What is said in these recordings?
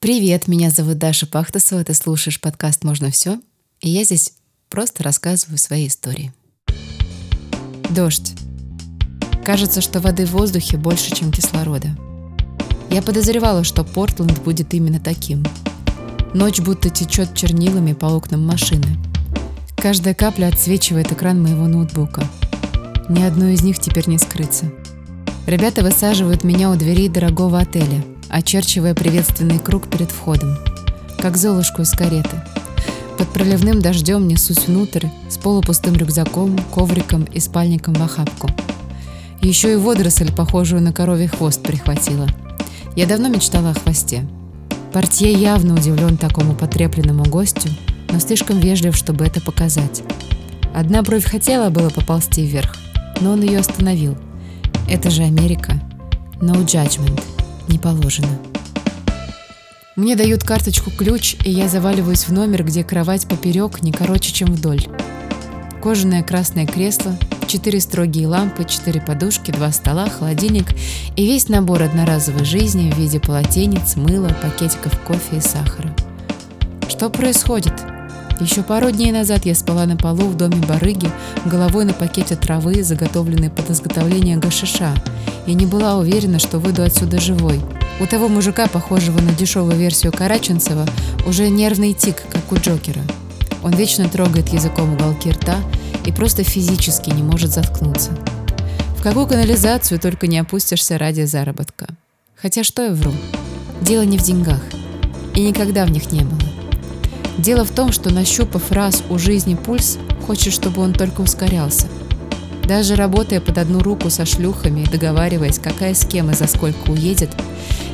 Привет, меня зовут Даша Пахтасова, ты слушаешь подкаст «Можно все», и я здесь просто рассказываю свои истории. Дождь. Кажется, что воды в воздухе больше, чем кислорода. Я подозревала, что Портленд будет именно таким. Ночь будто течет чернилами по окнам машины. Каждая капля отсвечивает экран моего ноутбука. Ни одной из них теперь не скрыться. Ребята высаживают меня у дверей дорогого отеля – очерчивая приветственный круг перед входом, как золушку из кареты. Под проливным дождем несусь внутрь с полупустым рюкзаком, ковриком и спальником в охапку. Еще и водоросль, похожую на коровий хвост, прихватила. Я давно мечтала о хвосте. Портье явно удивлен такому потрепленному гостю, но слишком вежлив, чтобы это показать. Одна бровь хотела было поползти вверх, но он ее остановил. Это же Америка. No judgment не положено. Мне дают карточку-ключ, и я заваливаюсь в номер, где кровать поперек не короче, чем вдоль. Кожаное красное кресло, четыре строгие лампы, четыре подушки, два стола, холодильник и весь набор одноразовой жизни в виде полотенец, мыла, пакетиков кофе и сахара. Что происходит? Еще пару дней назад я спала на полу в доме барыги, головой на пакете травы, заготовленной под изготовление гашиша, и не была уверена, что выйду отсюда живой. У того мужика, похожего на дешевую версию Караченцева, уже нервный тик, как у Джокера. Он вечно трогает языком уголки рта и просто физически не может заткнуться. В какую канализацию только не опустишься ради заработка. Хотя что я вру? Дело не в деньгах. И никогда в них не было. Дело в том, что нащупав раз у жизни пульс, хочет, чтобы он только ускорялся. Даже работая под одну руку со шлюхами и договариваясь, какая с кем и за сколько уедет,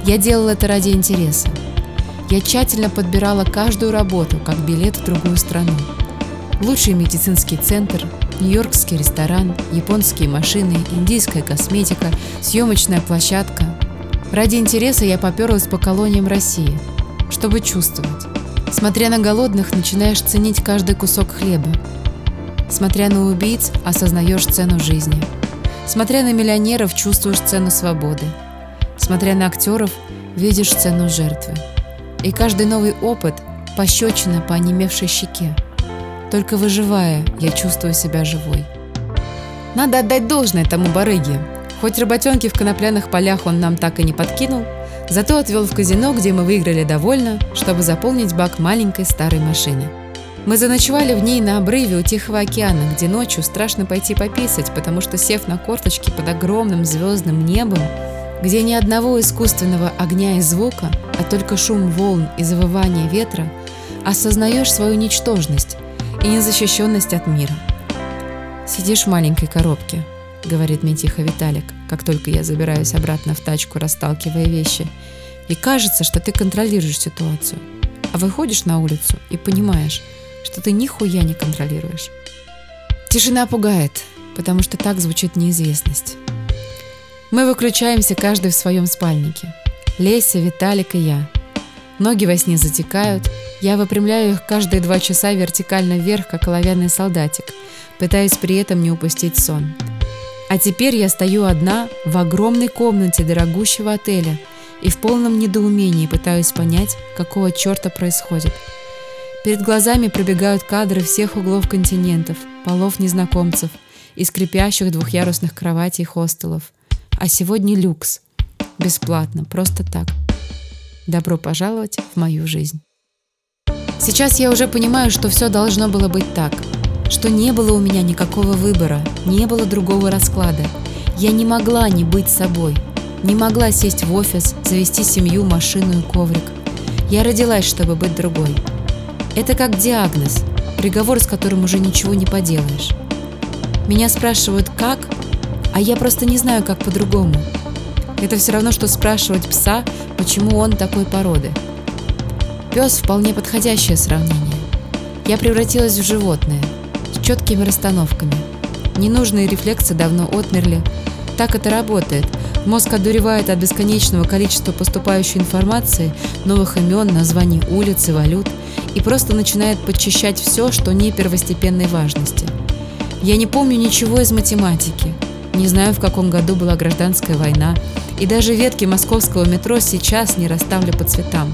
я делала это ради интереса. Я тщательно подбирала каждую работу, как билет в другую страну. Лучший медицинский центр, нью-йоркский ресторан, японские машины, индийская косметика, съемочная площадка. Ради интереса я поперлась по колониям России, чтобы чувствовать. Смотря на голодных, начинаешь ценить каждый кусок хлеба. Смотря на убийц, осознаешь цену жизни. Смотря на миллионеров, чувствуешь цену свободы. Смотря на актеров, видишь цену жертвы. И каждый новый опыт – пощечина по онемевшей щеке. Только выживая, я чувствую себя живой. Надо отдать должное тому барыге. Хоть работенки в конопляных полях он нам так и не подкинул – Зато отвел в казино, где мы выиграли довольно, чтобы заполнить бак маленькой старой машины. Мы заночевали в ней на обрыве у Тихого океана, где ночью страшно пойти пописать, потому что, сев на корточки под огромным звездным небом, где ни одного искусственного огня и звука, а только шум волн и завывание ветра, осознаешь свою ничтожность и незащищенность от мира. Сидишь в маленькой коробке, — говорит мне тихо Виталик, как только я забираюсь обратно в тачку, расталкивая вещи. И кажется, что ты контролируешь ситуацию. А выходишь на улицу и понимаешь, что ты нихуя не контролируешь. Тишина пугает, потому что так звучит неизвестность. Мы выключаемся каждый в своем спальнике. Леся, Виталик и я. Ноги во сне затекают. Я выпрямляю их каждые два часа вертикально вверх, как оловянный солдатик, пытаясь при этом не упустить сон. А теперь я стою одна в огромной комнате дорогущего отеля и в полном недоумении пытаюсь понять, какого черта происходит. Перед глазами пробегают кадры всех углов континентов, полов незнакомцев и скрипящих двухъярусных кроватей хостелов. А сегодня люкс. Бесплатно, просто так. Добро пожаловать в мою жизнь. Сейчас я уже понимаю, что все должно было быть так – что не было у меня никакого выбора, не было другого расклада. Я не могла не быть собой, не могла сесть в офис, завести семью, машину и коврик. Я родилась, чтобы быть другой. Это как диагноз, приговор, с которым уже ничего не поделаешь. Меня спрашивают, как, а я просто не знаю, как по-другому. Это все равно, что спрашивать пса, почему он такой породы. Пес вполне подходящее сравнение. Я превратилась в животное – четкими расстановками. Ненужные рефлексы давно отмерли. Так это работает. Мозг одуревает от бесконечного количества поступающей информации, новых имен, названий улиц и валют, и просто начинает подчищать все, что не первостепенной важности. Я не помню ничего из математики, не знаю, в каком году была гражданская война, и даже ветки московского метро сейчас не расставлю по цветам.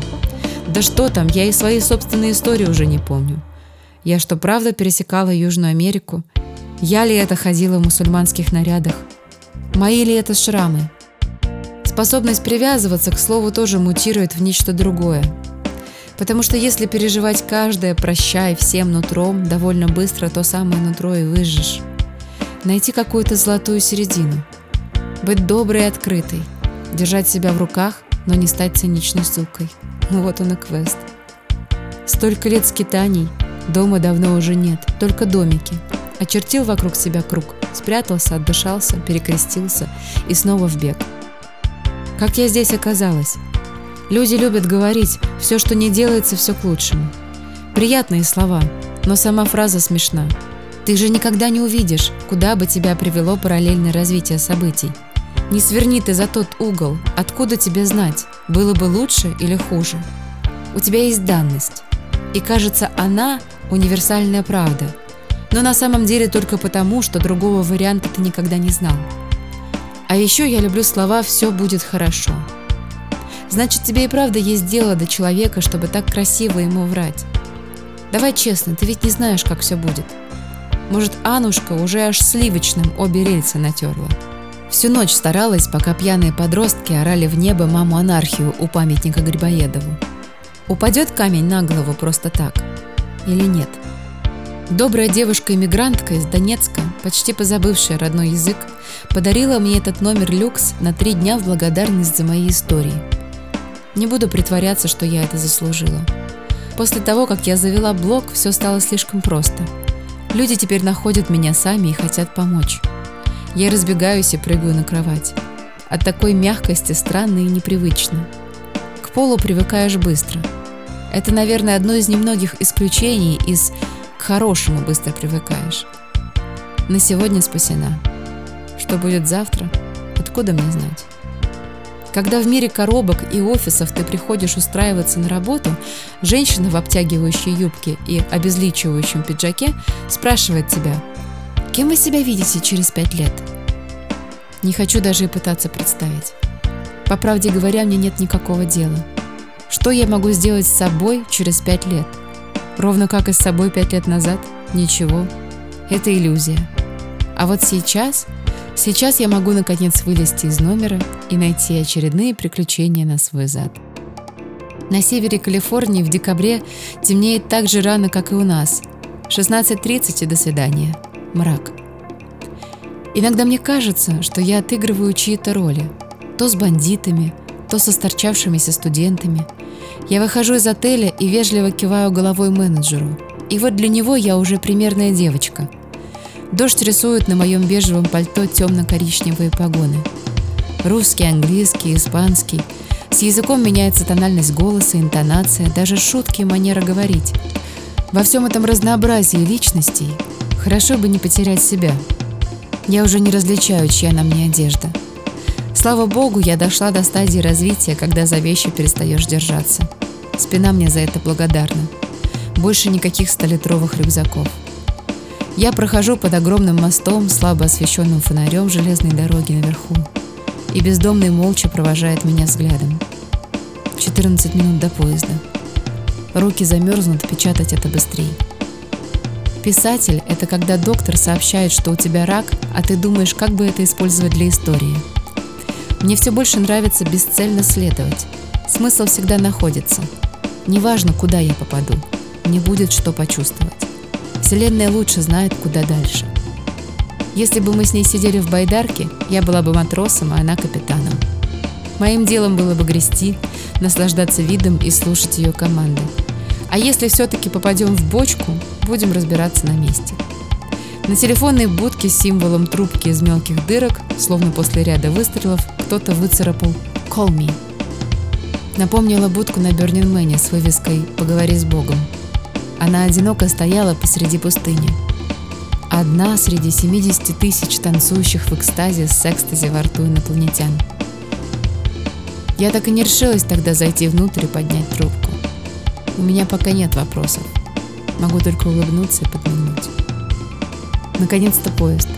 Да что там, я и свои собственные истории уже не помню. Я что, правда пересекала Южную Америку? Я ли это ходила в мусульманских нарядах? Мои ли это шрамы? Способность привязываться, к слову, тоже мутирует в нечто другое. Потому что если переживать каждое «прощай» всем нутром, довольно быстро то самое нутро и выжжешь. Найти какую-то золотую середину. Быть доброй и открытой. Держать себя в руках, но не стать циничной сукой. Вот он и квест. Столько лет скитаний, дома давно уже нет, только домики. Очертил вокруг себя круг, спрятался, отдышался, перекрестился и снова в бег. Как я здесь оказалась? Люди любят говорить, все, что не делается, все к лучшему. Приятные слова, но сама фраза смешна. Ты же никогда не увидишь, куда бы тебя привело параллельное развитие событий. Не сверни ты за тот угол, откуда тебе знать, было бы лучше или хуже. У тебя есть данность, и кажется, она универсальная правда, но на самом деле только потому, что другого варианта ты никогда не знал. А еще я люблю слова «все будет хорошо». Значит, тебе и правда есть дело до человека, чтобы так красиво ему врать. Давай честно, ты ведь не знаешь, как все будет. Может, Анушка уже аж сливочным обе рельсы натерла. Всю ночь старалась, пока пьяные подростки орали в небо маму анархию у памятника Грибоедову. Упадет камень на голову просто так? Или нет? Добрая девушка-иммигрантка из Донецка, почти позабывшая родной язык, подарила мне этот номер люкс на три дня в благодарность за мои истории. Не буду притворяться, что я это заслужила. После того, как я завела блог, все стало слишком просто. Люди теперь находят меня сами и хотят помочь. Я разбегаюсь и прыгаю на кровать. От такой мягкости странно и непривычно. К полу привыкаешь быстро. Это, наверное, одно из немногих исключений из к хорошему быстро привыкаешь. На сегодня спасена. Что будет завтра, откуда мне знать? Когда в мире коробок и офисов ты приходишь устраиваться на работу, женщина в обтягивающей юбке и обезличивающем пиджаке спрашивает тебя, кем вы себя видите через пять лет? Не хочу даже и пытаться представить. По правде говоря, мне нет никакого дела. Что я могу сделать с собой через пять лет? Ровно как и с собой пять лет назад? Ничего. Это иллюзия. А вот сейчас, сейчас я могу наконец вылезти из номера и найти очередные приключения на свой зад. На севере Калифорнии в декабре темнеет так же рано, как и у нас. 16.30 и до свидания. Мрак. Иногда мне кажется, что я отыгрываю чьи-то роли. То с бандитами, то со сторчавшимися студентами – я выхожу из отеля и вежливо киваю головой менеджеру. И вот для него я уже примерная девочка. Дождь рисует на моем бежевом пальто темно-коричневые погоны. Русский, английский, испанский. С языком меняется тональность голоса, интонация, даже шутки и манера говорить. Во всем этом разнообразии личностей хорошо бы не потерять себя. Я уже не различаю, чья на мне одежда. Слава богу, я дошла до стадии развития, когда за вещи перестаешь держаться. Спина мне за это благодарна. Больше никаких столитровых рюкзаков. Я прохожу под огромным мостом, слабо освещенным фонарем железной дороги наверху. И бездомный молча провожает меня взглядом. 14 минут до поезда. Руки замерзнут, печатать это быстрее. Писатель – это когда доктор сообщает, что у тебя рак, а ты думаешь, как бы это использовать для истории – мне все больше нравится бесцельно следовать. Смысл всегда находится. Неважно, куда я попаду, мне будет что почувствовать. Вселенная лучше знает, куда дальше. Если бы мы с ней сидели в байдарке, я была бы матросом, а она капитаном. Моим делом было бы грести, наслаждаться видом и слушать ее команды. А если все-таки попадем в бочку, будем разбираться на месте. На телефонной будке с символом трубки из мелких дырок, словно после ряда выстрелов, кто-то выцарапал «Call me». Напомнила будку на Бернинмене с вывеской «Поговори с Богом». Она одиноко стояла посреди пустыни. Одна среди 70 тысяч танцующих в экстазе с экстази во рту инопланетян. Я так и не решилась тогда зайти внутрь и поднять трубку. У меня пока нет вопросов. Могу только улыбнуться и подмигнуть. Наконец-то поезд.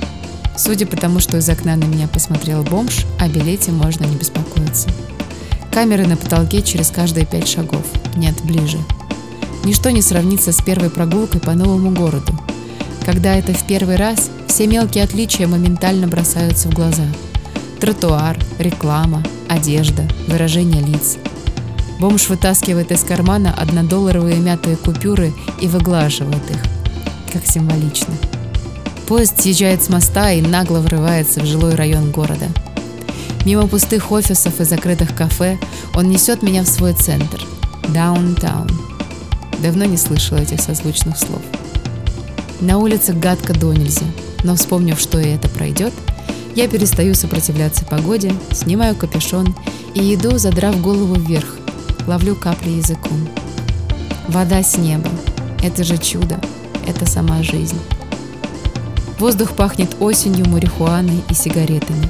Судя по тому, что из окна на меня посмотрел бомж, о билете можно не беспокоиться. Камеры на потолке через каждые пять шагов. Нет, ближе. Ничто не сравнится с первой прогулкой по новому городу. Когда это в первый раз, все мелкие отличия моментально бросаются в глаза. Тротуар, реклама, одежда, выражение лиц. Бомж вытаскивает из кармана однодолларовые мятые купюры и выглаживает их. Как символично. Поезд съезжает с моста и нагло врывается в жилой район города. Мимо пустых офисов и закрытых кафе он несет меня в свой центр – даунтаун. Давно не слышала этих созвучных слов. На улице гадко до нельзя, но вспомнив, что и это пройдет, я перестаю сопротивляться погоде, снимаю капюшон и иду, задрав голову вверх, ловлю капли языком. Вода с неба. Это же чудо. Это сама жизнь. Воздух пахнет осенью, марихуаной и сигаретами.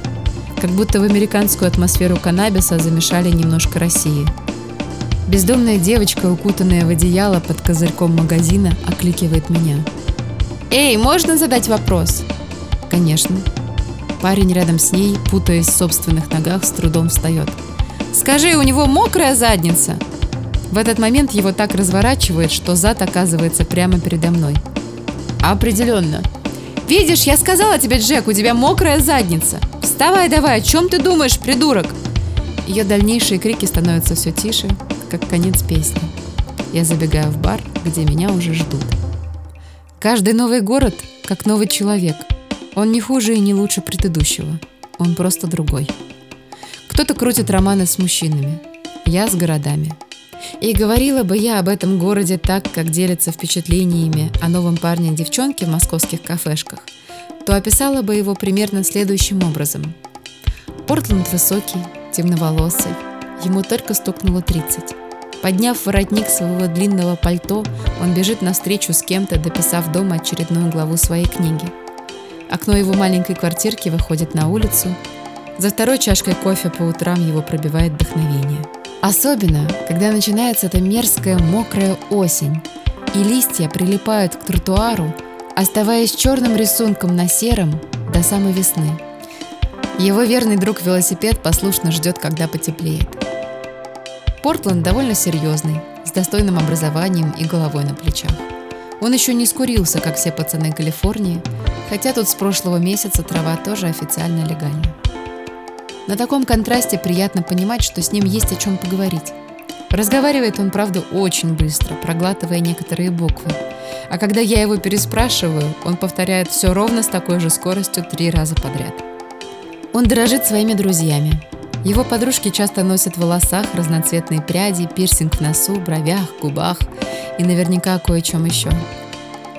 Как будто в американскую атмосферу каннабиса замешали немножко России – Бездомная девочка, укутанная в одеяло под козырьком магазина, окликивает меня. «Эй, можно задать вопрос?» «Конечно». Парень рядом с ней, путаясь в собственных ногах, с трудом встает. «Скажи, у него мокрая задница?» В этот момент его так разворачивает, что зад оказывается прямо передо мной. «Определенно». «Видишь, я сказала тебе, Джек, у тебя мокрая задница. Вставай давай, о чем ты думаешь, придурок?» Ее дальнейшие крики становятся все тише, как конец песни. Я забегаю в бар, где меня уже ждут. Каждый новый город как новый человек. Он не хуже и не лучше предыдущего. Он просто другой. Кто-то крутит романы с мужчинами. Я с городами. И говорила бы я об этом городе так, как делятся впечатлениями о новом парне и девчонке в московских кафешках, то описала бы его примерно следующим образом. Портленд высокий, темноволосый, ему только стукнуло 30. Подняв воротник своего длинного пальто, он бежит навстречу с кем-то, дописав дома очередную главу своей книги. Окно его маленькой квартирки выходит на улицу. За второй чашкой кофе по утрам его пробивает вдохновение. Особенно, когда начинается эта мерзкая мокрая осень, и листья прилипают к тротуару, оставаясь черным рисунком на сером до самой весны. Его верный друг велосипед послушно ждет, когда потеплеет. Портленд довольно серьезный, с достойным образованием и головой на плечах. Он еще не скурился, как все пацаны Калифорнии, хотя тут с прошлого месяца трава тоже официально легальна. На таком контрасте приятно понимать, что с ним есть о чем поговорить. Разговаривает он, правда, очень быстро, проглатывая некоторые буквы. А когда я его переспрашиваю, он повторяет все ровно с такой же скоростью три раза подряд. Он дорожит своими друзьями, его подружки часто носят в волосах разноцветные пряди, пирсинг в носу, бровях, губах и наверняка кое-чем еще.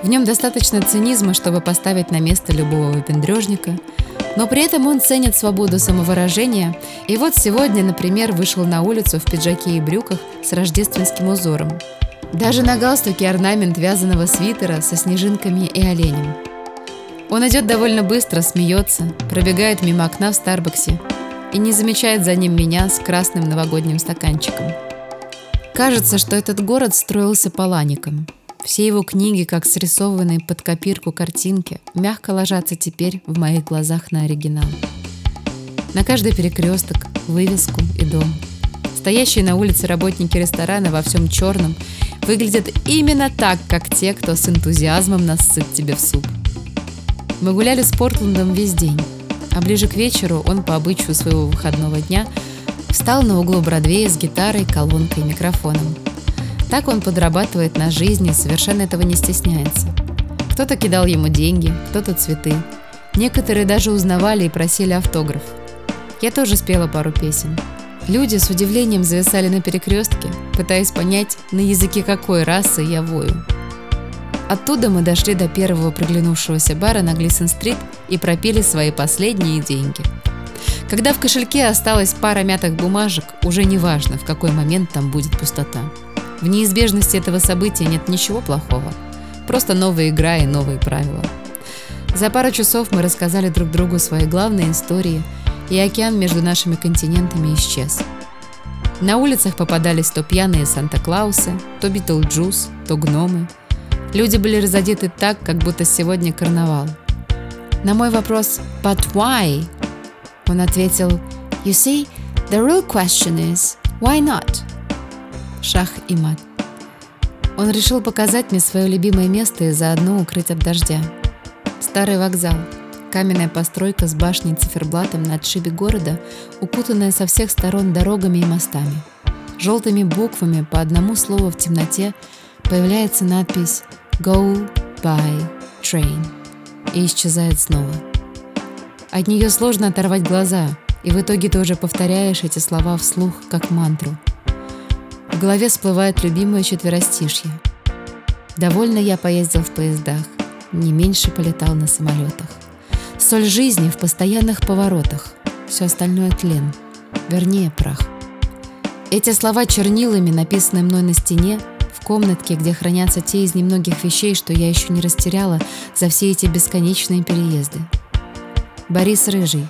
В нем достаточно цинизма, чтобы поставить на место любого выпендрежника, но при этом он ценит свободу самовыражения, и вот сегодня, например, вышел на улицу в пиджаке и брюках с рождественским узором. Даже на галстуке орнамент вязаного свитера со снежинками и оленем. Он идет довольно быстро, смеется, пробегает мимо окна в Старбаксе, и не замечает за ним меня с красным новогодним стаканчиком. Кажется, что этот город строился палаником. Все его книги, как срисованные под копирку картинки, мягко ложатся теперь в моих глазах на оригинал. На каждый перекресток, вывеску и дом. Стоящие на улице работники ресторана во всем черном выглядят именно так, как те, кто с энтузиазмом насыт тебе в суп. Мы гуляли с Портландом весь день. А ближе к вечеру он по обычаю своего выходного дня встал на углу Бродвея с гитарой, колонкой и микрофоном. Так он подрабатывает на жизни и совершенно этого не стесняется. Кто-то кидал ему деньги, кто-то цветы. Некоторые даже узнавали и просили автограф. Я тоже спела пару песен. Люди с удивлением зависали на перекрестке, пытаясь понять, на языке какой расы я вою. Оттуда мы дошли до первого приглянувшегося бара на Глисон-стрит и пропили свои последние деньги. Когда в кошельке осталась пара мятых бумажек, уже не важно, в какой момент там будет пустота. В неизбежности этого события нет ничего плохого. Просто новая игра и новые правила. За пару часов мы рассказали друг другу свои главные истории, и океан между нашими континентами исчез. На улицах попадались то пьяные Санта-Клаусы, то Битлджус, то гномы – Люди были разодеты так, как будто сегодня карнавал. На мой вопрос «But why?» он ответил «You see, the real question is, Why not? Шах и мат. Он решил показать мне свое любимое место и заодно укрыть от дождя. Старый вокзал. Каменная постройка с башней и циферблатом на отшибе города, укутанная со всех сторон дорогами и мостами. Желтыми буквами по одному слову в темноте появляется надпись «Go by train» и исчезает снова. От нее сложно оторвать глаза, и в итоге ты уже повторяешь эти слова вслух, как мантру. В голове всплывает любимое четверостишье. Довольно я поездил в поездах, не меньше полетал на самолетах. Соль жизни в постоянных поворотах, все остальное тлен, вернее прах. Эти слова чернилами, написанные мной на стене, в комнатке, где хранятся те из немногих вещей, что я еще не растеряла за все эти бесконечные переезды. Борис Рыжий.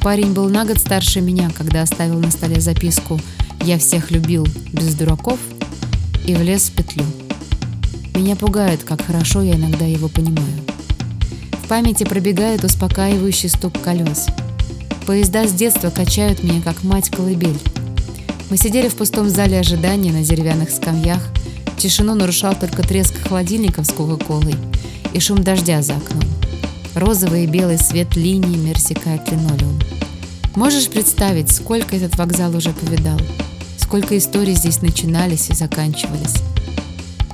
Парень был на год старше меня, когда оставил на столе записку «Я всех любил, без дураков» и влез в петлю. Меня пугает, как хорошо я иногда его понимаю. В памяти пробегает успокаивающий стук колес. Поезда с детства качают меня, как мать-колыбель. Мы сидели в пустом зале ожидания на деревянных скамьях. Тишину нарушал только треск холодильников с кока-колой и шум дождя за окном. Розовый и белый свет линиями рассекает линолеум. Можешь представить, сколько этот вокзал уже повидал? Сколько историй здесь начинались и заканчивались?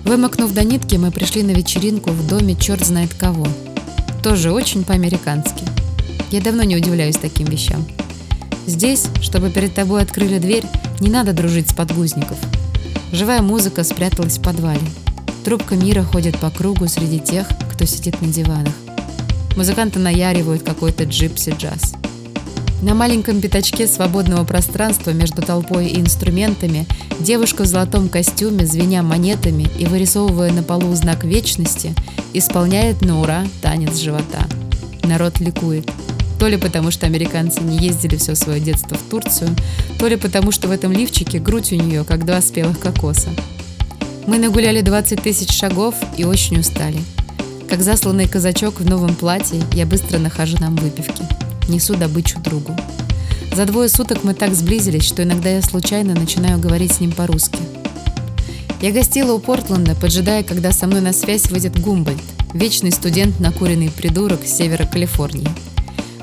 Вымокнув до нитки, мы пришли на вечеринку в доме черт знает кого. Тоже очень по-американски. Я давно не удивляюсь таким вещам. Здесь, чтобы перед тобой открыли дверь, не надо дружить с подгузников. Живая музыка спряталась в подвале. Трубка мира ходит по кругу среди тех, кто сидит на диванах. Музыканты наяривают какой-то джипси-джаз. На маленьком пятачке свободного пространства между толпой и инструментами девушка в золотом костюме, звеня монетами и вырисовывая на полу знак вечности, исполняет на ура танец живота. Народ ликует. То ли потому, что американцы не ездили все свое детство в Турцию, то ли потому, что в этом лифчике грудь у нее, как два спелых кокоса. Мы нагуляли 20 тысяч шагов и очень устали. Как засланный казачок в новом платье, я быстро нахожу нам выпивки. Несу добычу другу. За двое суток мы так сблизились, что иногда я случайно начинаю говорить с ним по-русски. Я гостила у Портленда, поджидая, когда со мной на связь выйдет Гумбольд, вечный студент, накуренный придурок с севера Калифорнии.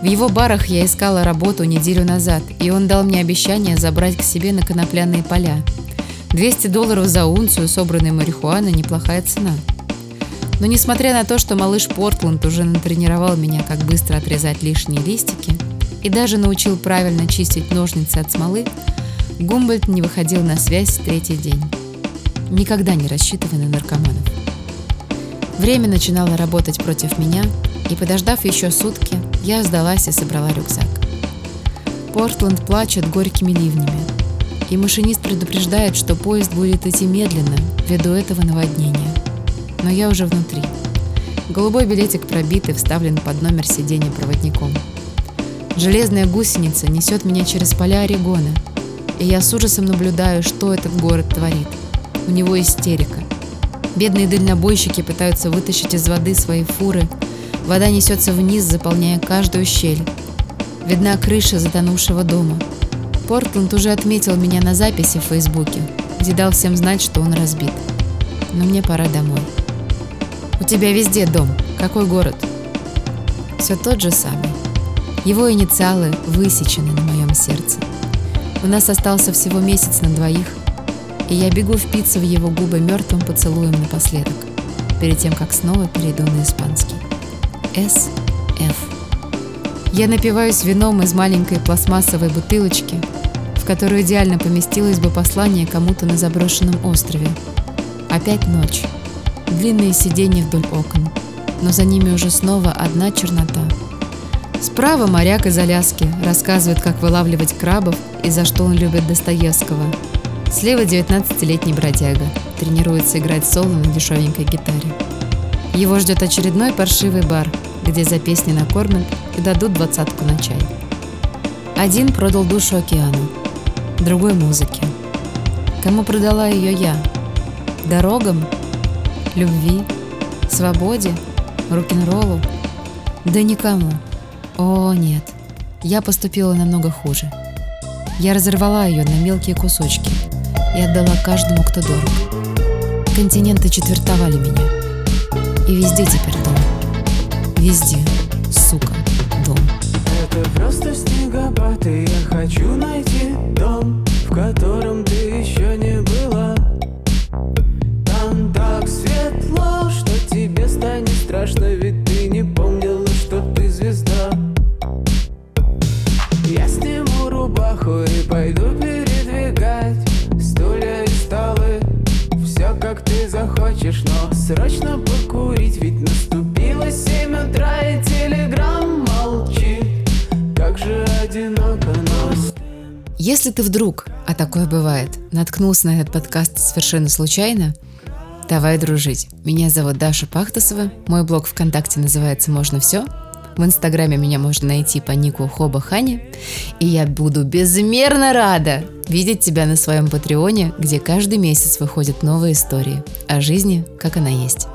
В его барах я искала работу неделю назад, и он дал мне обещание забрать к себе на конопляные поля. 200 долларов за унцию собранной марихуаны – неплохая цена. Но несмотря на то, что малыш Портленд уже натренировал меня, как быстро отрезать лишние листики, и даже научил правильно чистить ножницы от смолы, Гумбольд не выходил на связь третий день. Никогда не рассчитывая на наркоманов. Время начинало работать против меня, и, подождав еще сутки, я сдалась и собрала рюкзак. Портленд плачет горькими ливнями, и машинист предупреждает, что поезд будет идти медленно ввиду этого наводнения. Но я уже внутри. Голубой билетик пробит и вставлен под номер сиденья проводником. Железная гусеница несет меня через поля Орегона, и я с ужасом наблюдаю, что этот город творит. У него истерика. Бедные дальнобойщики пытаются вытащить из воды свои фуры, Вода несется вниз, заполняя каждую щель. Видна крыша затонувшего дома. Портленд уже отметил меня на записи в Фейсбуке, где дал всем знать, что он разбит. Но мне пора домой. У тебя везде дом. Какой город? Все тот же самый. Его инициалы высечены на моем сердце. У нас остался всего месяц на двоих, и я бегу впиться в его губы мертвым поцелуем напоследок, перед тем, как снова перейду на испанский. СФ. Я напиваюсь вином из маленькой пластмассовой бутылочки, в которую идеально поместилось бы послание кому-то на заброшенном острове. Опять ночь. Длинные сиденья вдоль окон, но за ними уже снова одна чернота. Справа моряк из Аляски рассказывает, как вылавливать крабов и за что он любит Достоевского. Слева 19-летний бродяга тренируется играть соло на дешевенькой гитаре. Его ждет очередной паршивый бар, где за песни накормят и дадут двадцатку на чай. Один продал душу океану, другой – музыке. Кому продала ее я? Дорогам? Любви? Свободе? Рок-н-роллу? Да никому. О, нет. Я поступила намного хуже. Я разорвала ее на мелкие кусочки и отдала каждому, кто дорог. Континенты четвертовали меня. И везде теперь дом. Везде, сука, дом. Это просто снегопад, и я хочу найти Если ты вдруг, а такое бывает, наткнулся на этот подкаст совершенно случайно, давай дружить. Меня зовут Даша Пахтасова, мой блог ВКонтакте называется «Можно все», в Инстаграме меня можно найти по нику Хоба Хани, и я буду безмерно рада видеть тебя на своем Патреоне, где каждый месяц выходят новые истории о жизни, как она есть.